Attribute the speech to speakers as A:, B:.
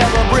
A: never break